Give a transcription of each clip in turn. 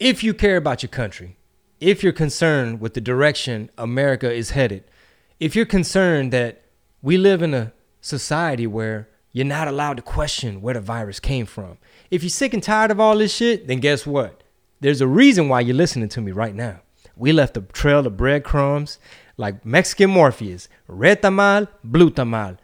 if you care about your country, if you're concerned with the direction America is headed, if you're concerned that we live in a society where you're not allowed to question where the virus came from, if you're sick and tired of all this shit, then guess what? There's a reason why you're listening to me right now. We left a trail of breadcrumbs like Mexican Morpheus red tamal, blue tamal.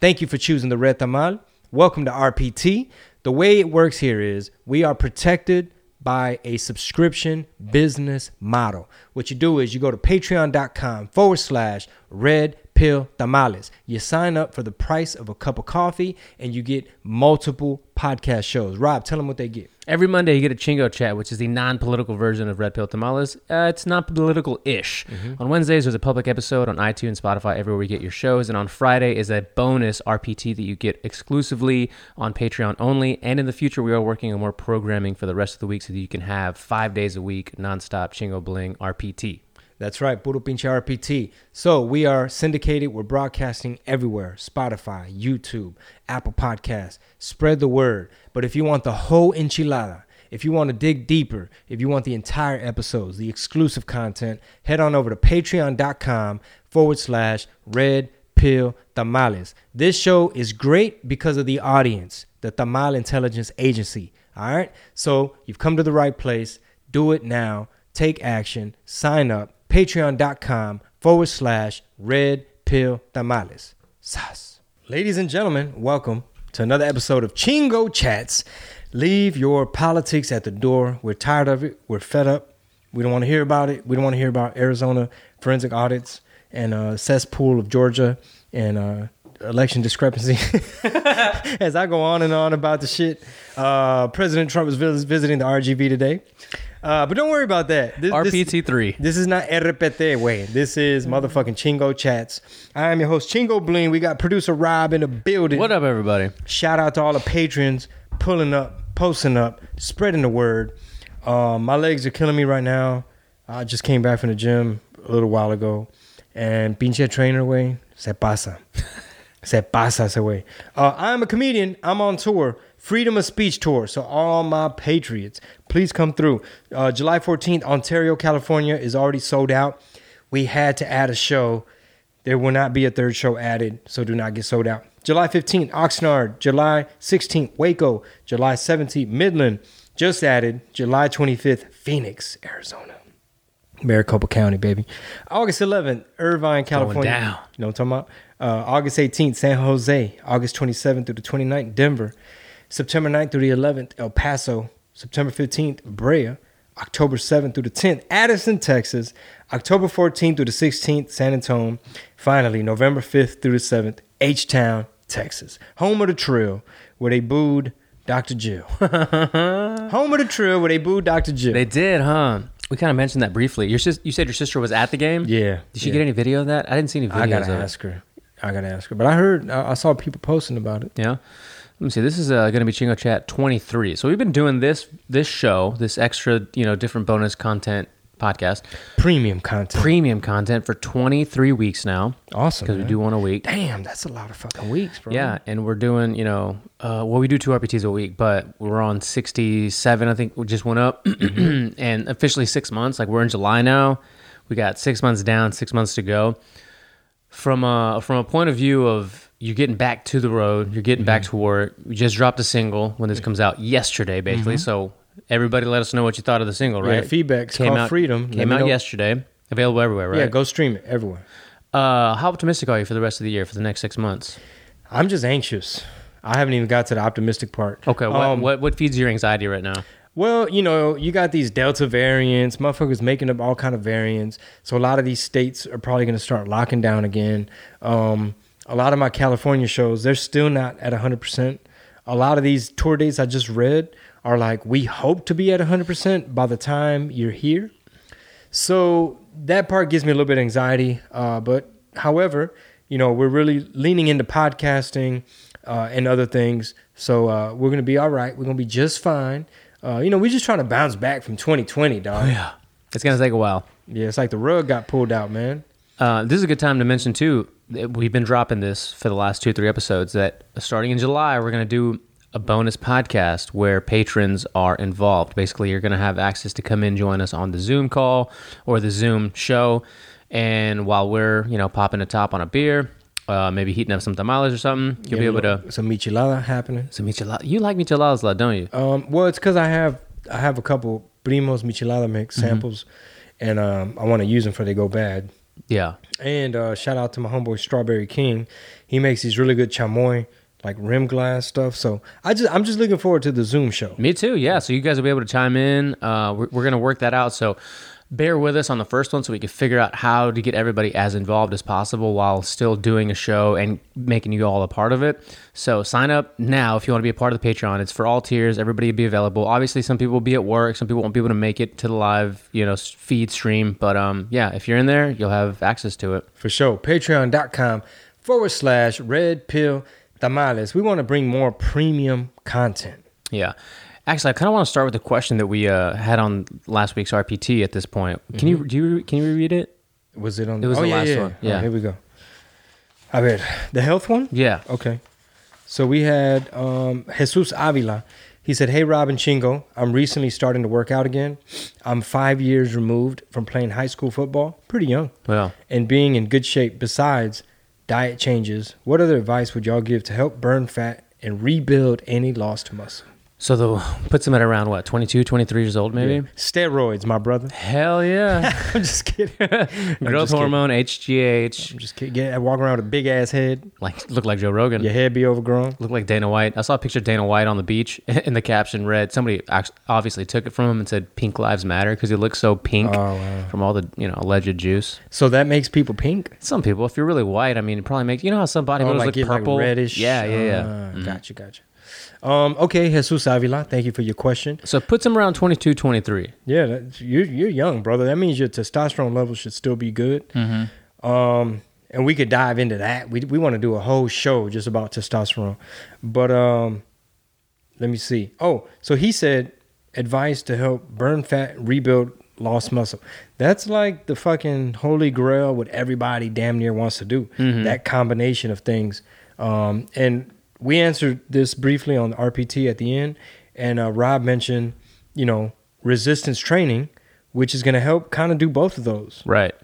Thank you for choosing the red tamal. Welcome to RPT. The way it works here is we are protected by a subscription business model. What you do is you go to patreon.com forward slash red pill tamales. You sign up for the price of a cup of coffee and you get multiple podcast shows. Rob, tell them what they get. Every Monday, you get a Chingo Chat, which is the non political version of Red Pill Tamales. Uh, it's not political ish. On Wednesdays, there's a public episode on iTunes, Spotify, everywhere you get your shows. And on Friday is a bonus RPT that you get exclusively on Patreon only. And in the future, we are working on more programming for the rest of the week so that you can have five days a week, nonstop Chingo Bling RPT. That's right, Puro Pinche RPT. So we are syndicated. We're broadcasting everywhere Spotify, YouTube, Apple Podcasts. Spread the word. But if you want the whole enchilada, if you want to dig deeper, if you want the entire episodes, the exclusive content, head on over to patreon.com forward slash red pill tamales. This show is great because of the audience, the Tamal Intelligence Agency. All right? So you've come to the right place. Do it now. Take action. Sign up. Patreon.com forward slash red pill tamales. Sas. Ladies and gentlemen, welcome to another episode of Chingo Chats. Leave your politics at the door. We're tired of it. We're fed up. We don't want to hear about it. We don't want to hear about Arizona forensic audits and uh, cesspool of Georgia and uh, election discrepancy. As I go on and on about the shit, uh, President Trump vis- visiting the RGV today. Uh, but don't worry about that. This, this- RPT3. this is not RPT way. This is motherfucking Chingo Chats. I am your host, Chingo Bling. We got producer Rob in the building. What up, everybody? Shout out to all the patrons pulling up, posting up, spreading the word. Um, my legs are killing me right now. I just came back from the gym a little while ago. And pinche trainer way, se pasa. Se pasa ese way. Uh, I'm a comedian. I'm on tour. Freedom of Speech Tour. So all my patriots, please come through. Uh, July 14th, Ontario, California is already sold out. We had to add a show. There will not be a third show added, so do not get sold out. July 15th, Oxnard. July 16th, Waco. July 17th, Midland. Just added. July 25th, Phoenix, Arizona. Maricopa County, baby. August 11th, Irvine, California. down. You know what I'm talking about? Uh, August 18th, San Jose. August 27th through the 29th, Denver. September 9th through the 11th, El Paso. September 15th, Brea. October 7th through the 10th, Addison, Texas. October 14th through the 16th, San Antonio. Finally, November 5th through the 7th, H Town, Texas. Home of the Trill, where they booed Dr. Jill. Home of the Trill, where they booed Dr. Jill. They did, huh? We kind of mentioned that briefly. Your sis- you said your sister was at the game? yeah. Did she yeah. get any video of that? I didn't see any videos I gotta ask her. I gotta ask her. But I heard, I, I saw people posting about it. Yeah. Let me see. This is uh, going to be Chingo Chat 23. So we've been doing this this show, this extra, you know, different bonus content podcast, Premium content. premium content for 23 weeks now awesome. because we do one a week. Damn, that's a lot of fucking weeks, bro. Yeah, and we're doing, you know, uh, well, we do two RPTs a week, but we're on 67. I think we just went up, and officially six months. Like we're in July now. We got six months down, six months to go. From a from a point of view of you're getting back to the road, you're getting back to work. We just dropped a single when this comes out yesterday, basically. So everybody, let us know what you thought of the single. Yeah, Right? feedback's came called out Freedom. Came out know. yesterday. Available everywhere. Right? Yeah, go stream it everywhere. Uh, how optimistic are you for the rest of the year, for the next six months? I'm just anxious. I haven't even got to the optimistic part. Okay, what, Um, what what feeds your anxiety right now? Well, you know, you got these Delta variants, motherfuckers making up all kind of variants. So a lot of these states are probably going to start locking down again. Um, a lot of my California shows, they're still not at 100%. A lot of these tour dates I just read are like, we hope to be at 100% by the time you're here. So that part gives me a little bit of anxiety. Uh, but however, you know, we're really leaning into podcasting uh, and other things. So uh, we're going to be all right. We're going to be just fine. Uh, you know, we're just trying to bounce back from 2020, dog. yeah. It's gonna take a while. Yeah, it's like the rug got pulled out, man. Uh, this is a good time to mention too. We've been dropping this for the last two, three episodes. That starting in July, we're gonna do a bonus podcast where patrons are involved. Basically, you're going to have access to come in, join us on the Zoom call or the Zoom show. And while we're, you know, popping a top on a beer, uh, maybe heating up some tamales or something, you'll be able to. some michelada happening. Some michelada. You like micheladas a lot, don't you? Um, well, it's because I have I have a couple primos michelada mix Mm-hmm. samples, and um, I want to use them before they go bad. Yeah. And uh, shout out to my homeboy Strawberry King. He makes these really good chamoy, like rim glass stuff. So I just I'm just looking forward to the Zoom show. Me too. Yeah. So you guys will be able to chime in. Uh, we're, we're going to work that out. So bear with us on the first one so we can figure out how to get everybody as involved as possible while still doing a show and making you all a part of it. So sign up now if you want to be a part of the Patreon. It's for all tiers. Everybody will be available. Obviously, some people will be at work. Some people won't be able to make it to the live, you know, feed stream. But um, yeah, if you're in there, you'll have access to it. For sure. Patreon.com forward slash red pill tamales. We want to bring more premium content. Yeah. Actually, I kind of want to start with the question that we uh, had on last week's RPT. At this point, can you do you can you reread it? Was it on It was oh, the yeah, last yeah. one, yeah. here we go. I bet the health one? Yeah. Okay. So we had um, Jesus Avila. He said, Hey, Rob and Chingo, I'm recently starting to work out again. I'm five years removed from playing high school football, pretty young, Well, and being in good shape besides diet changes. What other advice would y'all give to help burn fat and rebuild any lost muscle? So the puts him at around what 22, 23 years old, maybe. Steroids, my brother. Hell yeah! I'm just kidding. Growth just kidding. hormone, HGH. I'm just kidding. Get, walk around with a big ass head. Like look like Joe Rogan. Your head be overgrown. Look like Dana White. I saw a picture of Dana White on the beach, and the caption read somebody obviously took it from him and said "Pink Lives Matter" because he looks so pink Oh, wow. from all the you know alleged juice. So that makes people pink. Some people, if you're really white, I mean, it probably makes you know how some bodybuilders Oh, like look purple, like reddish. Yeah, yeah, yeah. Mm-hmm. Ah, Gotcha, gotcha. Um, okay, Jesus Avila, thank you for your question. So puts him around 22, 23. Yeah, that's, you're you're young, brother. That means your testosterone level should still be good. Mm-hmm. Um, and we could dive into that. We we want to do a whole show just about testosterone, but um, let me see. Oh, so he said advice to help burn fat, rebuild lost muscle. That's like the fucking holy grail. What everybody damn near wants to do. That combination of things. Um, and we answered this briefly on RPT at the end, and uh, Rob mentioned, you know, resistance training, which is going to help kind of do both of those. Right.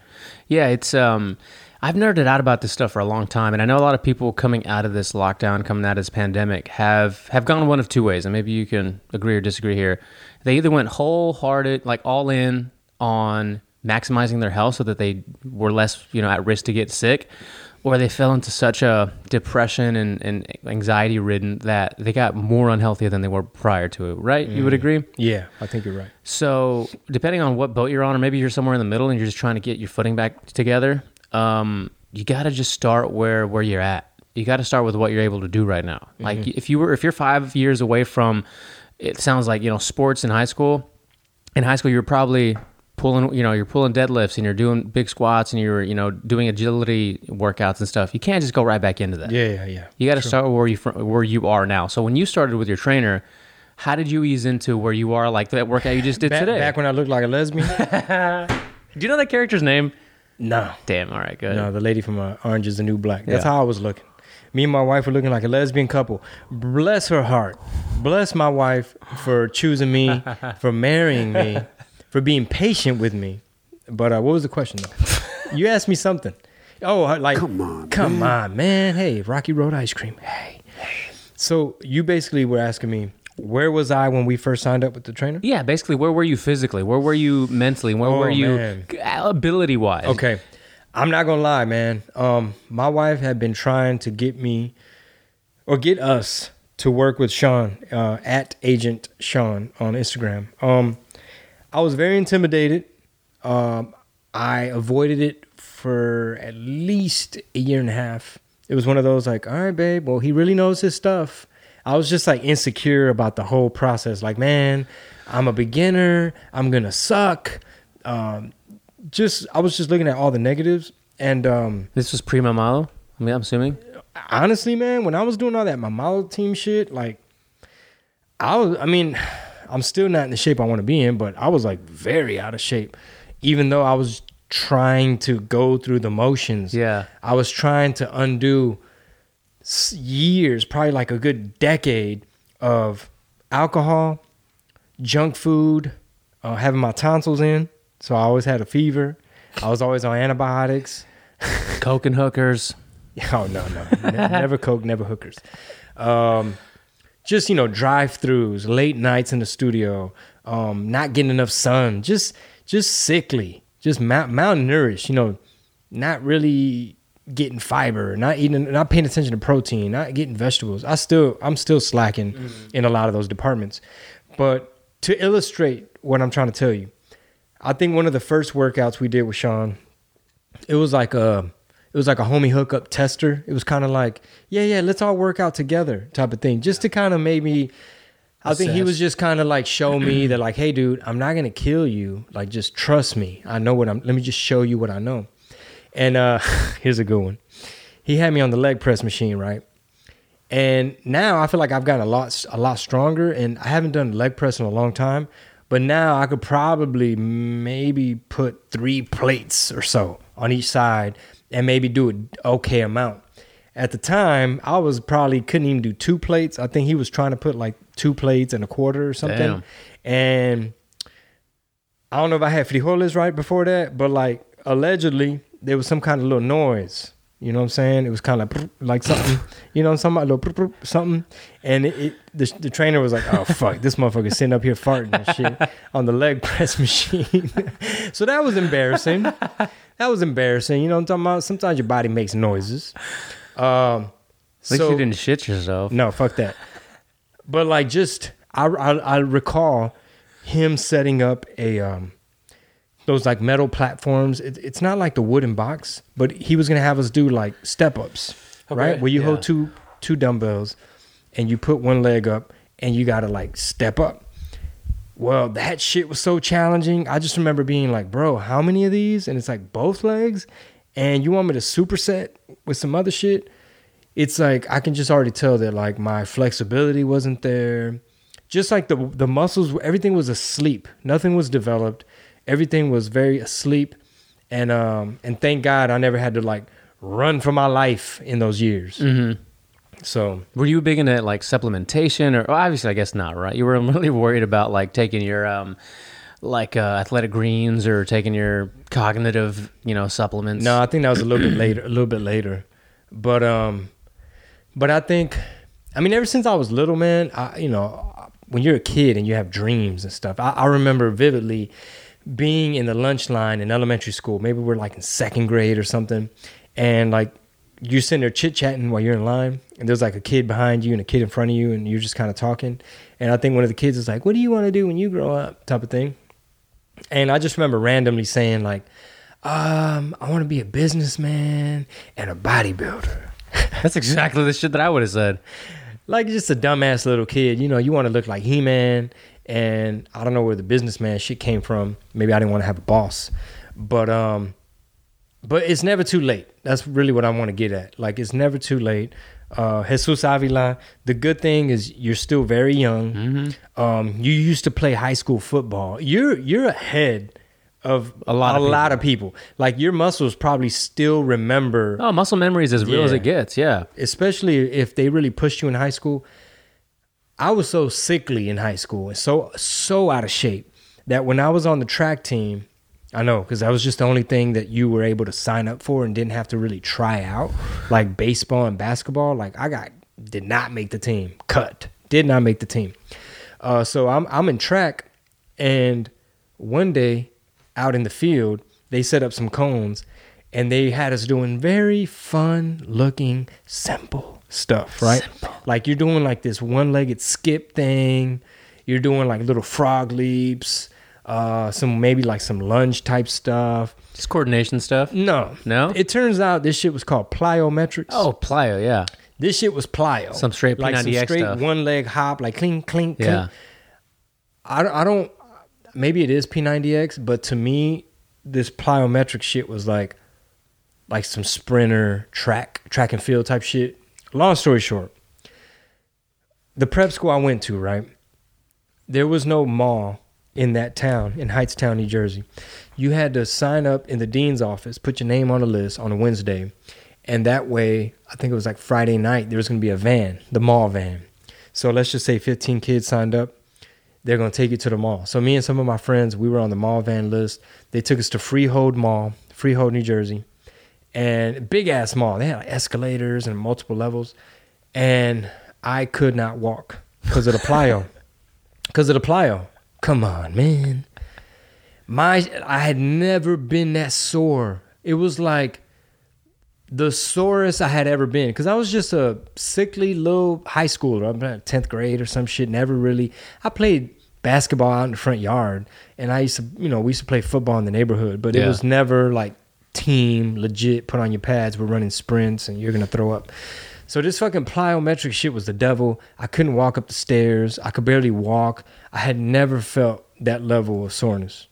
Yeah, it's um I've nerded out about this stuff for a long time and I know a lot of people coming out of this lockdown, coming out of this pandemic have have gone one of two ways and maybe you can agree or disagree here. They either went wholehearted like all in on maximizing their health so that they were less, you know, at risk to get sick or they fell into such a depression and, and anxiety ridden that they got more unhealthy than they were prior to it, right? You would agree? Yeah, I think you're right. So, depending on what boat you're on, or maybe you're somewhere in the middle and you're just trying to get your footing back together, um, you got to just start where where you're at. You got to start with what you're able to do right now. Like if you were if you're five years away from, it sounds like you know sports in high school. In high school, you're probably pulling you know you're pulling deadlifts and you're doing big squats and you're you know doing agility workouts and stuff. You can't just go right back into that. Yeah, yeah, yeah. You got to start where you where you are now. So when you started with your trainer, how did you ease into where you are, like that workout you just did Back, today? back when I looked like a lesbian? Do you know that character's name? no. Damn. All right. Good. No, the lady from uh, Orange is the New Black. That's Yeah. how I was looking. Me and my wife were looking like a lesbian couple. Bless her heart. Bless my wife for choosing me, for marrying me, for being patient with me. But uh, what was the question though? you asked me something. Oh, uh, like come on, come on, man. Hey, Rocky Road ice cream. Hey. So you basically were asking me where was I when we first signed up with the trainer? Yeah. Basically, where were you physically? Where were you mentally? Where Oh, were you ability wise? Okay. I'm not gonna lie, man. Um, my wife had been trying to get me or get us to work with Sean uh, at Agent Sean on Instagram. Um, I was very intimidated. Um, I avoided it for at least a year and a half. It was one of those like, all right, babe. Well, he really knows his stuff. I was just like insecure about the whole process. Like, man, I'm a beginner. I'm gonna suck. Um, just I was just looking at all the negatives, and um, This was pre Mamalo. I mean, I'm assuming. honestly, man, when I was doing all that Mamalo team shit, like I was, I mean, I'm still not in the shape I want to be in, but I was like very out of shape, even though I was trying to go through the motions. Yeah. I was trying to undo years, probably like a good decade of alcohol, junk food, uh, having my tonsils in. So I always had a fever. I was always on antibiotics. Coke and hookers. Oh no, no, Ne- never coke, never hookers. Um, just you know, drive-throughs, late nights in the studio, um, not getting enough sun, just just sickly, just mal- malnourished. You know, not really getting fiber, not eating, not paying attention to protein, not getting vegetables. I still, I'm still slacking in a lot of those departments. But to illustrate what I'm trying to tell you, I think one of the first workouts we did with Sean, it was like a it was like a homie hookup tester. It was kind of like, yeah, yeah, let's all work out together type of thing. Just to kind of maybe I think he was just kind of like show me that like, hey dude, I'm not gonna kill you. Like just trust me. I know what I'm let me just show you what I know. And uh here's a good one. He had me on the leg press machine, right? And now I feel like I've gotten a lot a lot stronger and I haven't done leg press in a long time. But now I could probably maybe put three plates or so on each side and maybe do an okay amount. At the time, I was probably couldn't even do two plates. I think he was trying to put like two plates and a quarter or something. Damn. And I don't know if I had frijoles right before that, but like allegedly there was some kind of little noise. You know what I'm saying? It was kind of like, like something, you know, something, a little something. And it, it the, the trainer was like, oh, fuck, this motherfucker sitting up here farting and shit on the leg press machine. so that was embarrassing. That was embarrassing. You know what I'm talking about? Sometimes your body makes noises. Um, At least so- you didn't shit yourself. no, fuck that. But like, just I, I I recall him setting up a um those like metal platforms. It, it's not like the wooden box, but he was gonna have us do like step ups, right? Where you hold two two dumbbells and you put one leg up and you gotta like step up. Well, that shit was so challenging. I just remember being like, bro, how many of these? And it's like both legs, and you want me to superset with some other shit? It's like I can just already tell that like my flexibility wasn't there. Just like the the muscles, everything was asleep. Nothing was developed. Everything was very asleep, and um and thank God I never had to like run for my life in those years. Mm-hmm. So Were you big into like supplementation, or well, obviously I guess not, right? You were really worried about like taking your um, like uh, athletic greens or taking your cognitive, you know, supplements. No, I think that was a little bit later, a little bit later. But um, but I think, I mean, ever since I was little, man, I you know, when you're a kid and you have dreams and stuff, I, I remember vividly being in the lunch line in elementary school. Maybe we're like in second grade or something, and like you're sitting there chit chatting while you're in line, and there's like a kid behind you and a kid in front of you, and you're just kind of talking. And I think one of the kids is like, "What do you want to do when you grow up?" type of thing. And I just remember randomly saying like, um, I want to be a businessman and a bodybuilder. that's exactly the shit that I would have said. Like just a dumbass little kid, you know, you want to look like He-Man and I don't know where the businessman shit came from. Maybe I didn't want to have a boss. But um but it's never too late. That's really what I want to get at. Like it's never too late. Uh Jesus Avila, the good thing is you're still very young. Mm-hmm. Um you used to play high school football. You're you're ahead of A lot a of lot of people. Like your muscles probably still remember Oh, muscle memory is as real as it gets. Yeah. especially if they really pushed you in high school. I was so sickly in high school and so so out of shape that when I was on the track team, I know because that was just the only thing that you were able to sign up for and didn't have to really try out, like baseball and basketball. Like I got did not make the team, cut, did not make the team. Uh, so I'm I'm in track, and one day out in the field they set up some cones, and they had us doing very fun looking simple stuff, right? Simple. Like you're doing like this one legged skip thing, you're doing like little frog leaps, uh, some maybe like some lunge type stuff. Just coordination stuff. No, No? It turns out this shit was called plyometrics. Oh, plyo. Yeah. This shit was plyo. Some straight like P90X straight stuff. one leg hop, like clink, clink, clink. Yeah. I, I don't, maybe it is P90X, but to me, this plyometric shit was like, like some sprinter track, track and field type shit. Long story short, the prep school I went to, right? There was no mall in that town, in Hightstown, New Jersey. You had to sign up in the dean's office, put your name on a list on a Wednesday, and that way, I think it was like Friday night, there was going to be a van, the mall van. So let's just say 15 kids signed up. They're gonna take you to the mall. So me and some of my friends, we were on the mall van list. They took us to Freehold Mall, Freehold, New Jersey, and big ass mall. They had like escalators and multiple levels, and I could not walk because of the plyo. Because of the plyo. Come on, man. My I had never been that sore. It was like the sorest I had ever been because I was just a sickly little high schooler. I'm in tenth grade or some shit. Never really. I played basketball out in the front yard, and I used to, you know, we used to play football in the neighborhood, but it was never like team legit. Put on your pads. We're running sprints, and you're gonna throw up. So this fucking plyometric shit was the devil. I couldn't walk up the stairs. I could barely walk. I had never felt that level of soreness.